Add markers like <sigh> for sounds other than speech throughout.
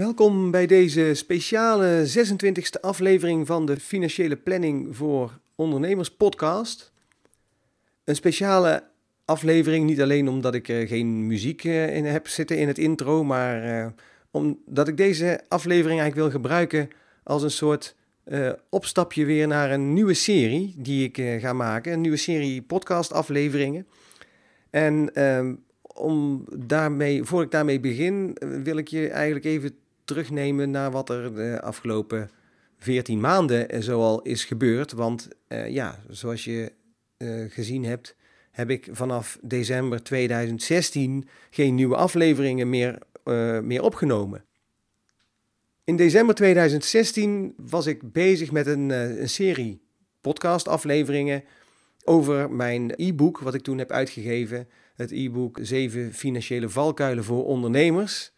Welkom bij deze speciale 26e aflevering van de Financiële Planning voor Ondernemers podcast. Een speciale aflevering, niet alleen omdat ik uh, geen muziek uh, in heb zitten in het intro, maar uh, omdat ik deze aflevering eigenlijk wil gebruiken als een soort opstapje weer naar een nieuwe serie die ik ga maken. Een nieuwe serie podcast afleveringen. En ehm, om daarmee, voor ik daarmee begin, wil ik je eigenlijk even terugnemen naar wat er de afgelopen 14 maanden zoal is gebeurd. Want uh, ja, zoals je uh, gezien hebt, heb ik vanaf december 2016 geen nieuwe afleveringen meer, meer opgenomen. In december 2016 was ik bezig met een, een serie podcastafleveringen over mijn e-book, wat ik toen heb uitgegeven. Het e-book 7 financiële valkuilen voor ondernemers.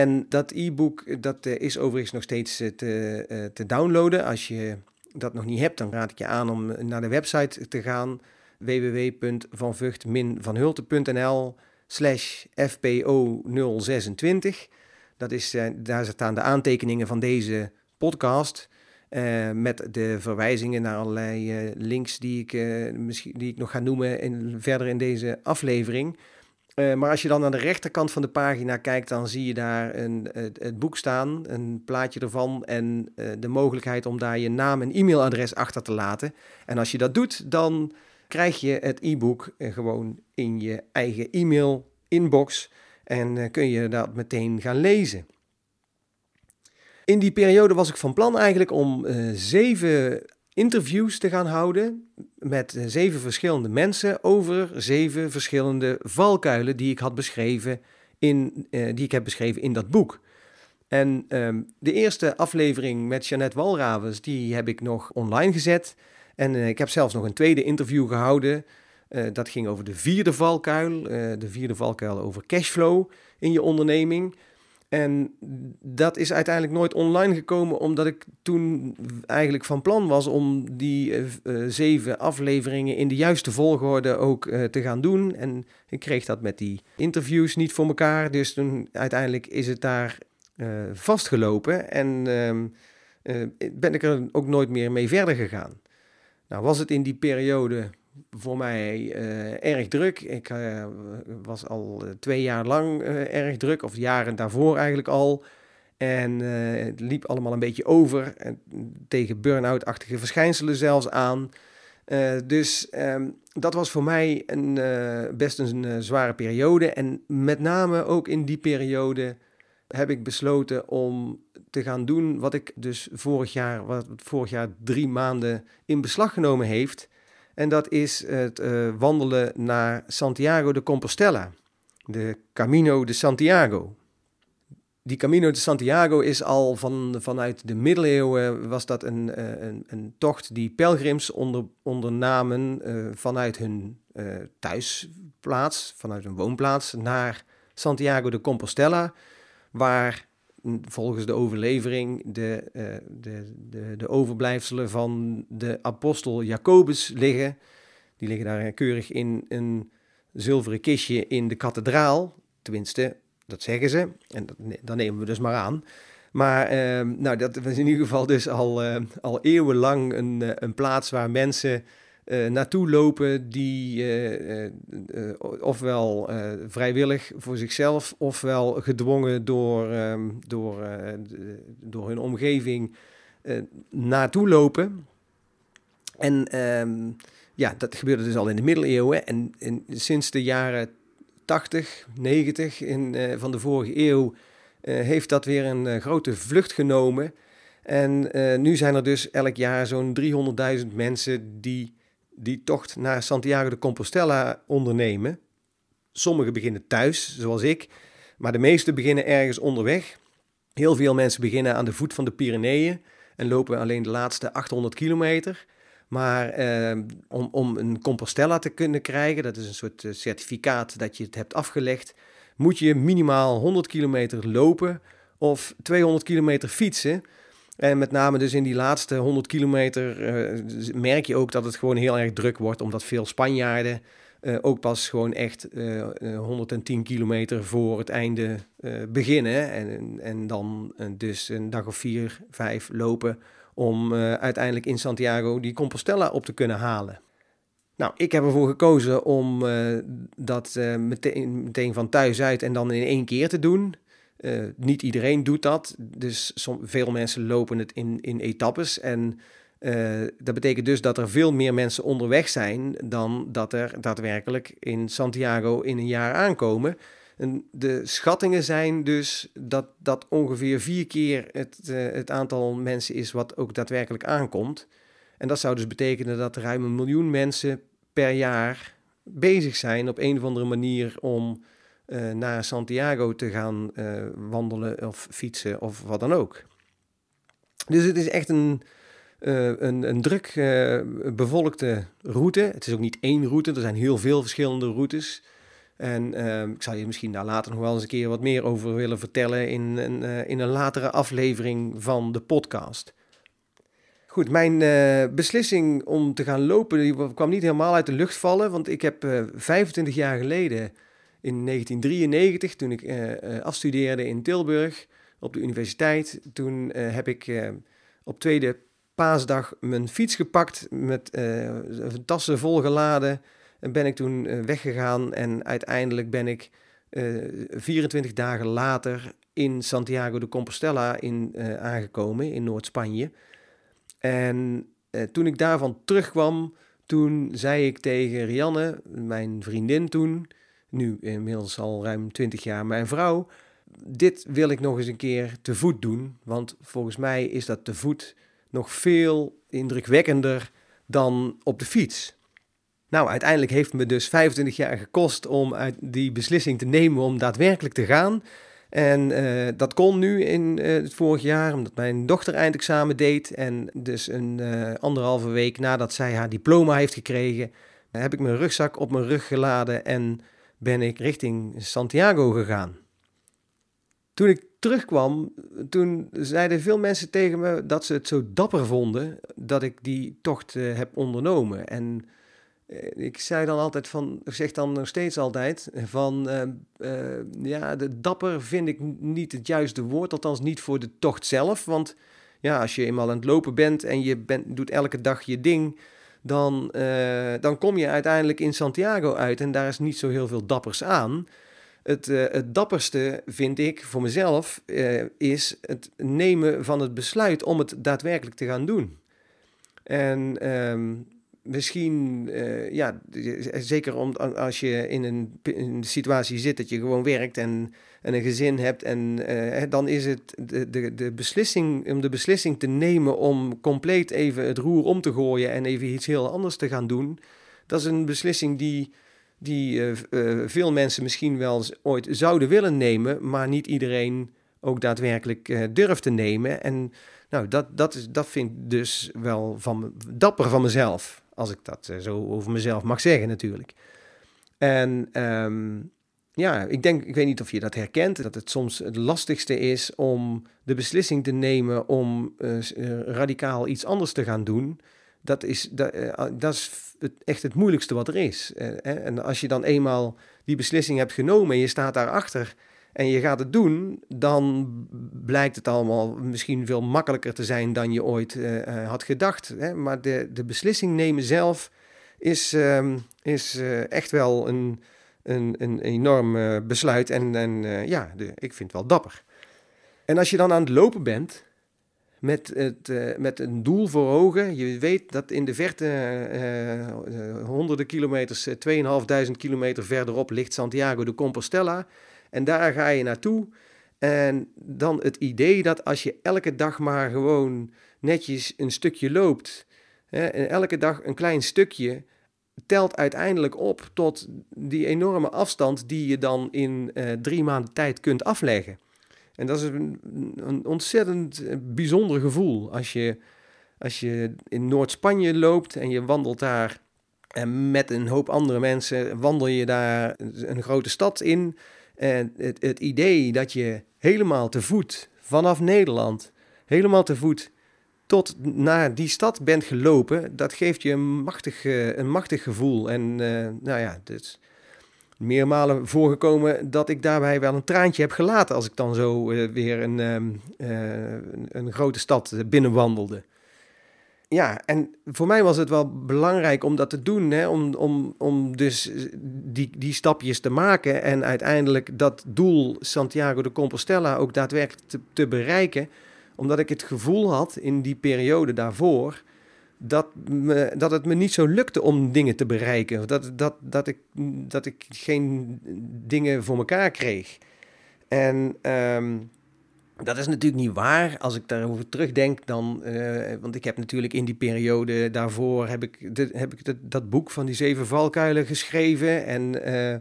En dat e-book dat eh, is overigens nog steeds eh, te, eh, te downloaden. Als je dat nog niet hebt, dan raad ik je aan om naar de website te gaan www.vanvucht-vanhulte.nl slash fpo 026. Dat is, daar staan de aantekeningen van deze podcast. Met de verwijzingen naar allerlei links die ik, misschien, die ik nog ga noemen in, verder in deze aflevering. Uh, maar als je dan naar de rechterkant van de pagina kijkt, dan zie je daar een, het, boek staan, een plaatje ervan en uh, de mogelijkheid om daar je naam en e-mailadres achter te laten. En als je dat doet, dan krijg je het e-book uh, gewoon in je eigen e-mail inbox en kun je dat meteen gaan lezen. In die periode was ik van plan eigenlijk om zeven interviews te gaan houden met zeven verschillende mensen over zeven verschillende valkuilen die ik had beschreven in, uh, die ik heb beschreven in dat boek. En um, de eerste aflevering met Jeannette Walravens, die heb ik nog online gezet. En uh, ik heb zelfs nog een tweede interview gehouden. Uh, dat ging over de vierde valkuil, de vierde valkuil over cashflow in je onderneming. En dat is uiteindelijk nooit online gekomen, omdat ik toen eigenlijk van plan was om die uh, zeven afleveringen in de juiste volgorde ook uh, te gaan doen. En ik kreeg dat met die interviews niet voor elkaar. Dus toen uiteindelijk is het daar vastgelopen en ehm, ben ik er ook nooit meer mee verder gegaan. Nou was het in die periode voor mij uh, erg druk. Ik uh, was al twee jaar lang erg druk, of jaren daarvoor eigenlijk al. En het liep allemaal een beetje over, tegen burn-out-achtige verschijnselen zelfs aan. dus um, dat was voor mij een, best een zware periode. En met name ook in die periode heb ik besloten om te gaan doen wat ik dus vorig jaar, wat vorig jaar drie maanden in beslag genomen heeft. En dat is het uh, wandelen naar Santiago de Compostela, de Camino de Santiago. Die Camino de Santiago is al van, vanuit de middeleeuwen was dat een, uh, een, een, tocht die pelgrims onder, ondernamen uh, vanuit hun thuisplaats, vanuit hun woonplaats, naar Santiago de Compostela, waar volgens de overlevering de, uh, de, de, de overblijfselen van de apostel Jacobus liggen. Die liggen daar keurig in een zilveren kistje in de kathedraal. Tenminste, dat zeggen ze. En dat, nemen we dus maar aan. Maar uh, nou, dat was in ieder geval dus al, uh, al eeuwenlang een, een plaats waar mensen uh, naartoe lopen die uh, ofwel vrijwillig voor zichzelf ofwel gedwongen door, um, door, door hun omgeving naartoe lopen. En um, ja, dat gebeurde dus al in de middeleeuwen en, en sinds de jaren 80, 90 in, van de vorige eeuw heeft dat weer een grote vlucht genomen. En nu zijn er dus elk jaar zo'n 300.000 mensen die die tocht naar Santiago de Compostela ondernemen. Sommigen beginnen thuis, zoals ik, maar de meeste beginnen ergens onderweg. Heel veel mensen beginnen aan de voet van de Pyreneeën en lopen alleen de laatste 800 kilometer. Maar eh, om, om een Compostela te kunnen krijgen, dat is een soort eh, certificaat dat je het hebt afgelegd, moet je minimaal 100 kilometer lopen of 200 kilometer fietsen. En met name dus in die laatste 100 kilometer uh, merk je ook dat het gewoon heel erg druk wordt, omdat veel Spanjaarden uh, ook pas gewoon echt 110 kilometer voor het einde beginnen. En, en dan dus een dag of vier, vijf lopen om uiteindelijk in Santiago die Compostela op te kunnen halen. Nou, ik heb ervoor gekozen om dat meteen, meteen van thuis uit en dan in één keer te doen. Uh, niet iedereen doet dat, dus veel mensen lopen het in, in etappes. En uh, dat betekent dus dat er veel meer mensen onderweg zijn dan dat er daadwerkelijk in Santiago in een jaar aankomen. En de schattingen zijn dus dat dat ongeveer vier keer het, uh, het aantal mensen is wat ook daadwerkelijk aankomt. En dat zou dus betekenen dat ruim een miljoen mensen per jaar bezig zijn op een of andere manier om uh, naar Santiago te gaan uh, wandelen of fietsen of wat dan ook. Dus het is echt een, uh, een, een druk bevolkte route. Het is ook niet één route, er zijn heel veel verschillende routes. En ik zal je misschien daar later nog wel eens een keer wat meer over willen vertellen in, in, in een latere aflevering van de podcast. Goed, mijn beslissing om te gaan lopen die kwam niet helemaal uit de lucht vallen, want ik heb 25 jaar geleden in 1993, toen ik uh, afstudeerde in Tilburg op de universiteit, toen uh, heb ik op tweede paasdag mijn fiets gepakt met tassen volgeladen. En ben ik toen weggegaan en uiteindelijk ben ik 24 dagen later in Santiago de Compostela in, aangekomen in Noord-Spanje. En toen ik daarvan terugkwam, toen zei ik tegen Rianne, mijn vriendin toen, nu inmiddels al ruim 20 jaar mijn vrouw. Dit wil ik nog eens een keer te voet doen, want volgens mij is dat te voet nog veel indrukwekkender dan op de fiets. Nou, uiteindelijk heeft me dus 25 jaar gekost om die beslissing te nemen om daadwerkelijk te gaan. En uh, dat kon nu in uh, het vorig jaar, omdat mijn dochter eindexamen deed. En dus een uh, anderhalve week nadat zij haar diploma heeft gekregen, heb ik mijn rugzak op mijn rug geladen en ben ik richting Santiago gegaan. Toen ik terugkwam, toen zeiden veel mensen tegen me dat ze het zo dapper vonden dat ik die tocht uh, heb ondernomen. En uh, ik zei dan altijd van, zeg dan nog steeds altijd van, uh, ja, de dapper vind ik niet het juiste woord, althans niet voor de tocht zelf. Want ja, als je eenmaal aan het lopen bent en je bent, doet elke dag je ding, dan, uh, dan kom je uiteindelijk in Santiago uit en daar is niet zo heel veel dappers aan. Het, uh, het dapperste vind ik voor mezelf uh, is het nemen van het besluit om het daadwerkelijk te gaan doen. En um, misschien, ja, zeker om, als je in een, in een situatie zit dat je gewoon werkt en en een gezin hebt. En uh, dan is het de, de, de beslissing, om de beslissing te nemen om compleet even het roer om te gooien en even iets heel anders te gaan doen. Dat is een beslissing die, die uh, uh, veel mensen misschien wel ooit zouden willen nemen, maar niet iedereen ook daadwerkelijk durft te nemen. En nou, dat, dat, is, dat vind ik dus wel van, dapper van mezelf, als ik dat zo over mezelf mag zeggen natuurlijk. En um, ja, ik denk, ik weet niet of je dat herkent, dat het soms het lastigste is om de beslissing te nemen om uh, radicaal iets anders te gaan doen. Dat is, dat, uh, dat is echt het moeilijkste wat er is. Uh, en als je dan eenmaal die beslissing hebt genomen en je staat daarachter en je gaat het doen, dan blijkt het allemaal misschien veel makkelijker te zijn dan je ooit had gedacht. Hè? Maar de, de beslissing nemen zelf is, ehm, is echt wel een een, een enorm uh, besluit. En, en uh, ja, de, ik vind het wel dapper. En als je dan aan het lopen bent, met, het, uh, met een doel voor ogen. Je weet dat in de verte honderden kilometers, 2.500 kilometer verderop ligt Santiago de Compostela. En daar ga je naartoe. En dan het idee dat als je elke dag maar gewoon netjes een stukje loopt, en elke dag een klein stukje, telt uiteindelijk op tot die enorme afstand die je dan in uh, drie maanden tijd kunt afleggen. En dat is een, een ontzettend eh, bijzonder gevoel als je, als je in Noord-Spanje loopt en je wandelt daar en met een hoop andere mensen wandel je daar een grote stad in. En het, het idee dat je helemaal te voet vanaf Nederland, helemaal te voet tot naar die stad bent gelopen, dat geeft je een machtig, een machtig gevoel. En nou ja, het meermalen voorgekomen dat ik daarbij wel een traantje heb gelaten als ik dan zo weer een, ehm, een, een grote stad binnenwandelde ja, en voor mij was het wel belangrijk om dat te doen. Hè? Om, om, om dus die, die stapjes te maken en uiteindelijk dat doel Santiago de Compostela ook daadwerkelijk te bereiken. Omdat ik het gevoel had in die periode daarvoor dat, dat het me niet zo lukte om dingen te bereiken. Dat, dat, dat, ik, dat ik geen dingen voor elkaar kreeg. En um, dat is natuurlijk niet waar. Als ik daarover terugdenk, dan. Uh, want ik heb natuurlijk in die periode daarvoor. heb ik, de, heb ik dat boek van die zeven valkuilen geschreven. En. Uh,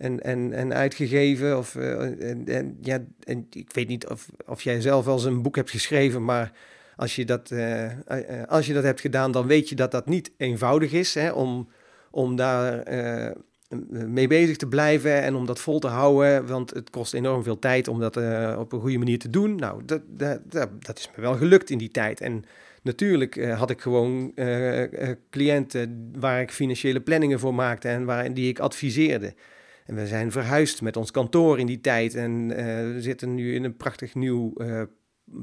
en, en, en uitgegeven. Of, uh, en, en, ja, en ik weet niet of, of jij zelf wel eens een boek hebt geschreven, maar als je dat, als je dat hebt gedaan, dan weet je dat dat niet eenvoudig is hè, om, om daar mee bezig te blijven en om dat vol te houden. Want het kost enorm veel tijd om dat op een goede manier te doen. Nou, dat, dat, dat, is me wel gelukt in die tijd. En natuurlijk had ik gewoon cliënten waar ik financiële planningen voor maakte en waar, die ik adviseerde. En we zijn verhuisd met ons kantoor in die tijd. En we zitten nu in een prachtig nieuw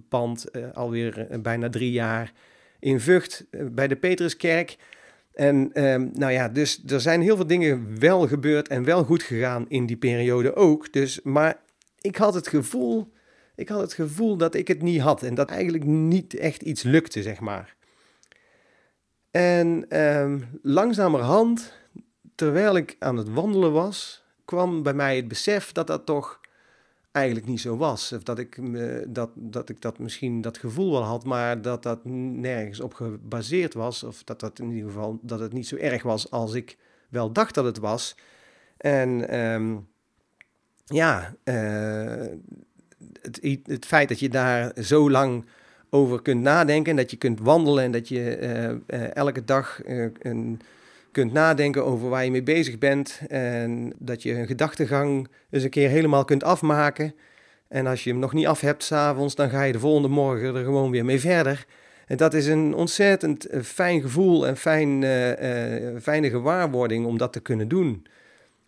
pand, alweer bijna drie jaar in Vught bij de Petruskerk. En ehm, nou ja, dus er zijn heel veel dingen wel gebeurd en wel goed gegaan in die periode ook. Dus, maar ik had het gevoel, ik had het gevoel dat ik het niet had en dat eigenlijk niet echt iets lukte, zeg maar. En um, langzamerhand, terwijl ik aan het wandelen was, kwam bij mij het besef dat dat toch eigenlijk niet zo was. Of dat ik, dat, dat ik dat misschien dat gevoel wel had, maar dat dat nergens op gebaseerd was. Of dat dat in ieder geval dat het niet zo erg was als ik wel dacht dat het was. En um, ja, uh, het, het feit dat je daar zo lang over kunt nadenken, dat je kunt wandelen en dat je uh, uh, elke dag een kunt nadenken over waar je mee bezig bent. En dat je een gedachtegang eens een keer helemaal kunt afmaken. En als je hem nog niet af hebt s'avonds, dan ga je de volgende morgen er gewoon weer mee verder. En dat is een ontzettend eh, fijn gevoel en fijn, uh, uh, fijne gewaarwording om dat te kunnen doen.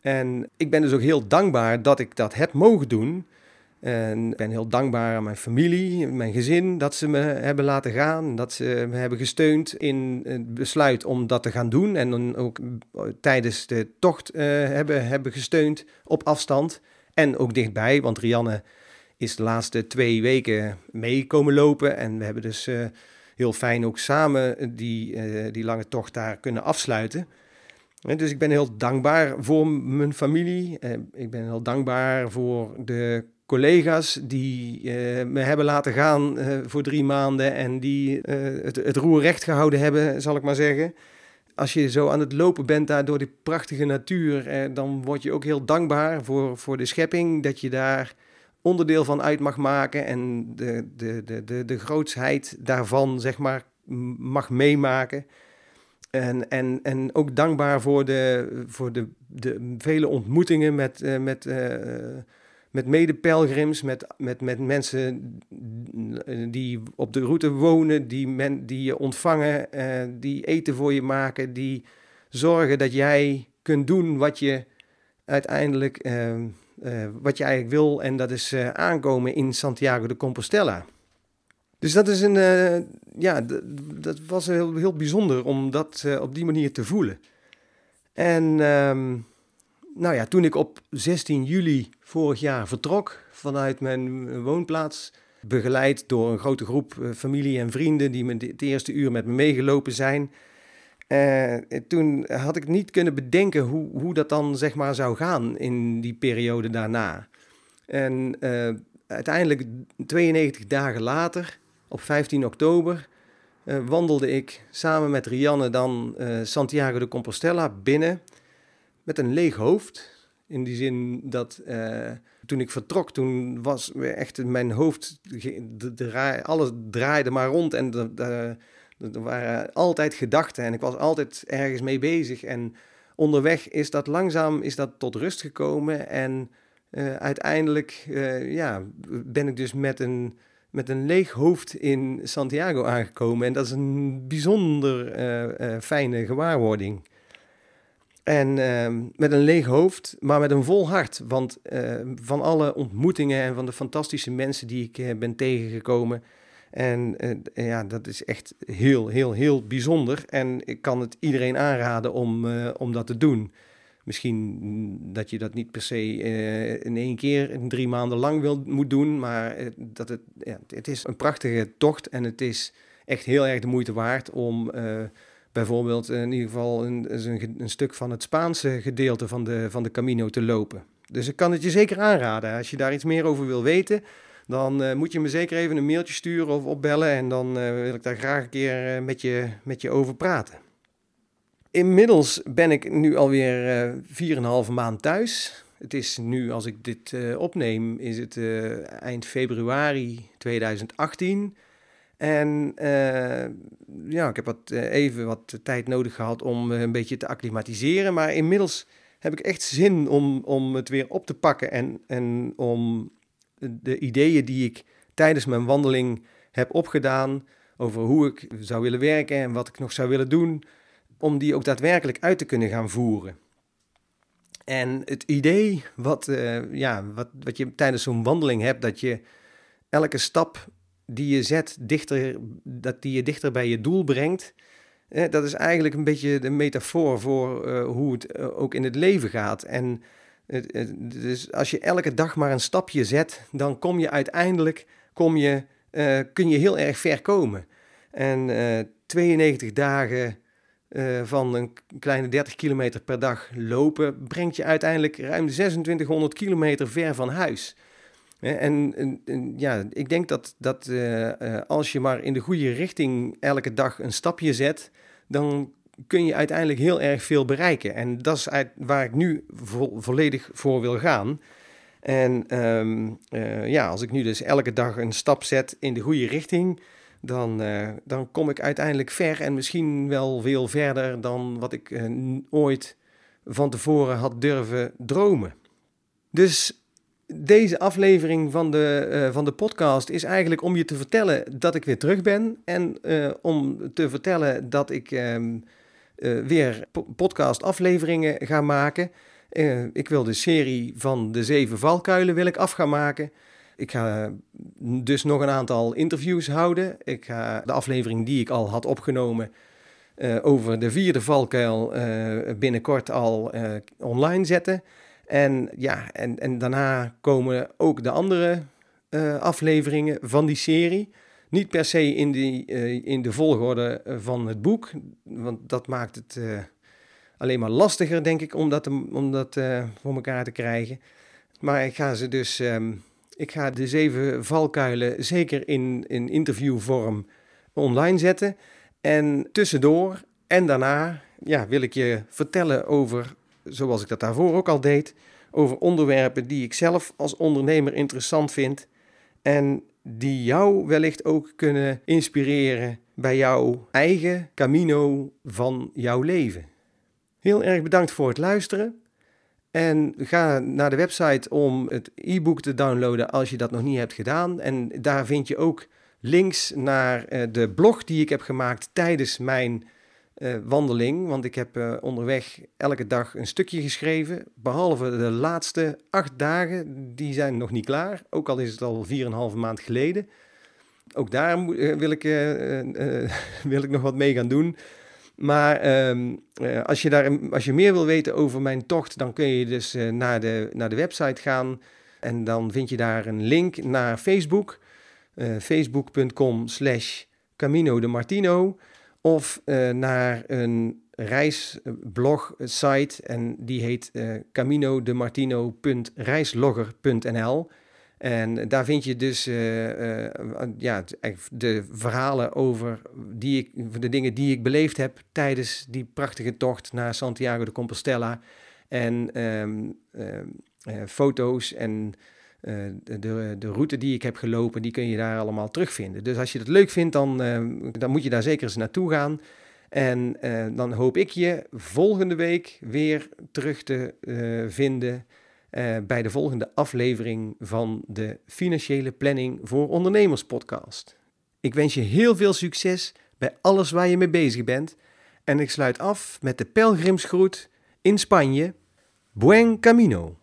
En ik ben dus ook heel dankbaar dat ik dat heb mogen doen. En ik ben heel dankbaar aan mijn familie, mijn gezin, dat ze me hebben laten gaan. Dat ze me hebben gesteund in het besluit om dat te gaan doen. En dan ook tijdens de tocht uh, hebben, hebben gesteund op afstand. En ook dichtbij, want Rianne is de laatste twee weken mee komen lopen. En we hebben dus uh, heel fijn ook samen die, die lange tocht daar kunnen afsluiten. En dus ik ben heel dankbaar voor mijn familie. ik ben heel dankbaar voor de collega's die uh, me hebben laten gaan uh, voor drie maanden en die uh, het, het, roer recht gehouden hebben, zal ik maar zeggen. Als je zo aan het lopen bent daar door die prachtige natuur, dan word je ook heel dankbaar voor, voor de schepping, dat je daar onderdeel van uit mag maken en de, de, de, de, de grootsheid daarvan, zeg maar, mag meemaken. En, en, en ook dankbaar voor de, voor de, de vele ontmoetingen met, met met medepelgrims, met, met, met mensen die op de route wonen, die, men, die je ontvangen, uh, die eten voor je maken, die zorgen dat jij kunt doen wat je uiteindelijk uh, wat je eigenlijk wil. En dat is aankomen in Santiago de Compostela. Dus dat is een, ja, dat was heel, heel bijzonder om dat op die manier te voelen. En ehm, nou ja, toen ik op 16 juli vorig jaar vertrok vanuit mijn woonplaats, begeleid door een grote groep eh, familie en vrienden die me het eerste uur met me meegelopen zijn. Uh, toen had ik niet kunnen bedenken hoe, hoe dat dan zeg maar zou gaan in die periode daarna. En uh, uiteindelijk 92 dagen later, op 15 oktober, wandelde ik samen met Rianne dan Santiago de Compostela binnen met een leeg hoofd. In die zin dat uh, toen ik vertrok, toen was echt mijn hoofd, de, alles draaide maar rond en er waren altijd gedachten en ik was altijd ergens mee bezig. En onderweg is dat langzaam is dat tot rust gekomen en uh, uiteindelijk uh, ja, ben ik dus met een met een leeg hoofd in Santiago aangekomen. En dat is een bijzonder fijne gewaarwording. En ehm, met een leeg hoofd, maar met een vol hart. Want van alle ontmoetingen en van de fantastische mensen die ik ben tegengekomen, en uh, ja, dat is echt heel, heel, heel bijzonder. En ik kan het iedereen aanraden om, uh, om dat te doen. Misschien dat je dat niet per se in één keer, in drie maanden lang wil, moet doen. Maar dat het, ja, het is een prachtige tocht en het is echt heel erg de moeite waard om bijvoorbeeld in ieder geval een, een, stuk van het Spaanse gedeelte van de, van de Camino te lopen. Dus ik kan het je zeker aanraden. Als je daar iets meer over wil weten, dan uh, moet je me zeker even een mailtje sturen of opbellen. En dan uh, wil ik daar graag een keer uh, met, je, met je over praten. Inmiddels ben ik nu alweer 4,5 maand thuis. Het is nu, als ik dit opneem, is het eind februari 2018. En ja, ik heb wat, even wat tijd nodig gehad om een beetje te acclimatiseren. Maar inmiddels heb ik echt zin om, om het weer op te pakken en, en om de ideeën die ik tijdens mijn wandeling heb opgedaan over hoe ik zou willen werken en wat ik nog zou willen doen, om die ook daadwerkelijk uit te kunnen gaan voeren. En het idee wat, ja, wat, wat je tijdens zo'n wandeling hebt, dat je elke stap die je zet, dichter, dat die je dichter bij je doel brengt, eh, dat is eigenlijk een beetje de metafoor voor uh, hoe het ook in het leven gaat. En dus als je elke dag maar een stapje zet, dan kom je uiteindelijk, kom je, uh, kun je heel erg ver komen. En uh, 92 dagen van een kleine 30 kilometer per dag lopen, brengt je uiteindelijk ruim 2600 kilometer ver van huis. En, en, ja, ik denk dat, dat uh, als je maar in de goede richting elke dag een stapje zet, dan kun je uiteindelijk heel erg veel bereiken. En dat is waar ik nu volledig voor wil gaan. En um, uh, ja, als ik nu dus elke dag een stap zet in de goede richting, dan, dan kom ik uiteindelijk ver en misschien wel veel verder dan wat ik ooit van tevoren had durven dromen. Dus deze aflevering van de, van de podcast is eigenlijk om je te vertellen dat ik weer terug ben en om te vertellen dat ik. Um, uh, weer podcast afleveringen gaan maken. Ik wil de serie van de zeven valkuilen wil ik af gaan maken. Ik ga dus nog een aantal interviews houden. Ik ga de aflevering die ik al had opgenomen over de vierde valkuil binnenkort al online zetten. En ja, en, en daarna komen ook de andere afleveringen van die serie. Niet per se in, die, uh, in de volgorde eh, van het boek, want dat maakt het alleen maar lastiger, denk ik, om dat, om dat voor elkaar te krijgen. Maar ik ga ze dus, um, ik ga de zeven valkuilen zeker in, in interviewvorm online zetten. En tussendoor en daarna ja, wil ik je vertellen over, zoals ik dat daarvoor ook al deed, over onderwerpen die ik zelf als ondernemer interessant vind. En die jou wellicht ook kunnen inspireren bij jouw eigen camino van jouw leven. Heel erg bedankt voor het luisteren. En ga naar de website om het e-book te downloaden als je dat nog niet hebt gedaan. En daar vind je ook links naar eh, de blog die ik heb gemaakt tijdens mijn uh, wandeling. Want ik heb uh, onderweg elke dag een stukje geschreven. Behalve de laatste acht dagen, die zijn nog niet klaar. Ook al is het al 4,5 maand geleden. Ook daar uh, wil, ik, <laughs> wil ik nog wat mee gaan doen. Maar ehm, als, je daar, als je meer wil weten over mijn tocht, dan kun je dus naar, de, naar de website gaan. En dan vind je daar een link naar Facebook. Facebook.com slash Camino de Martino of uh, naar een reisblog-site en die heet uh, caminodemartino.reislogger.nl. En daar vind je dus ja, de verhalen over die ik, de dingen die ik beleefd heb tijdens die prachtige tocht naar Santiago de Compostela. En um, foto's en eh, de, de, route die ik heb gelopen, die kun je daar allemaal terugvinden. Dus als je dat leuk vindt, dan, eh, dan moet je daar zeker eens naartoe gaan. En eh, dan hoop ik je volgende week weer terug te vinden bij de volgende aflevering van de Financiële Planning voor Ondernemers podcast. Ik wens je heel veel succes bij alles waar je mee bezig bent. En ik sluit af met de pelgrimsgroet in Spanje. Buen camino.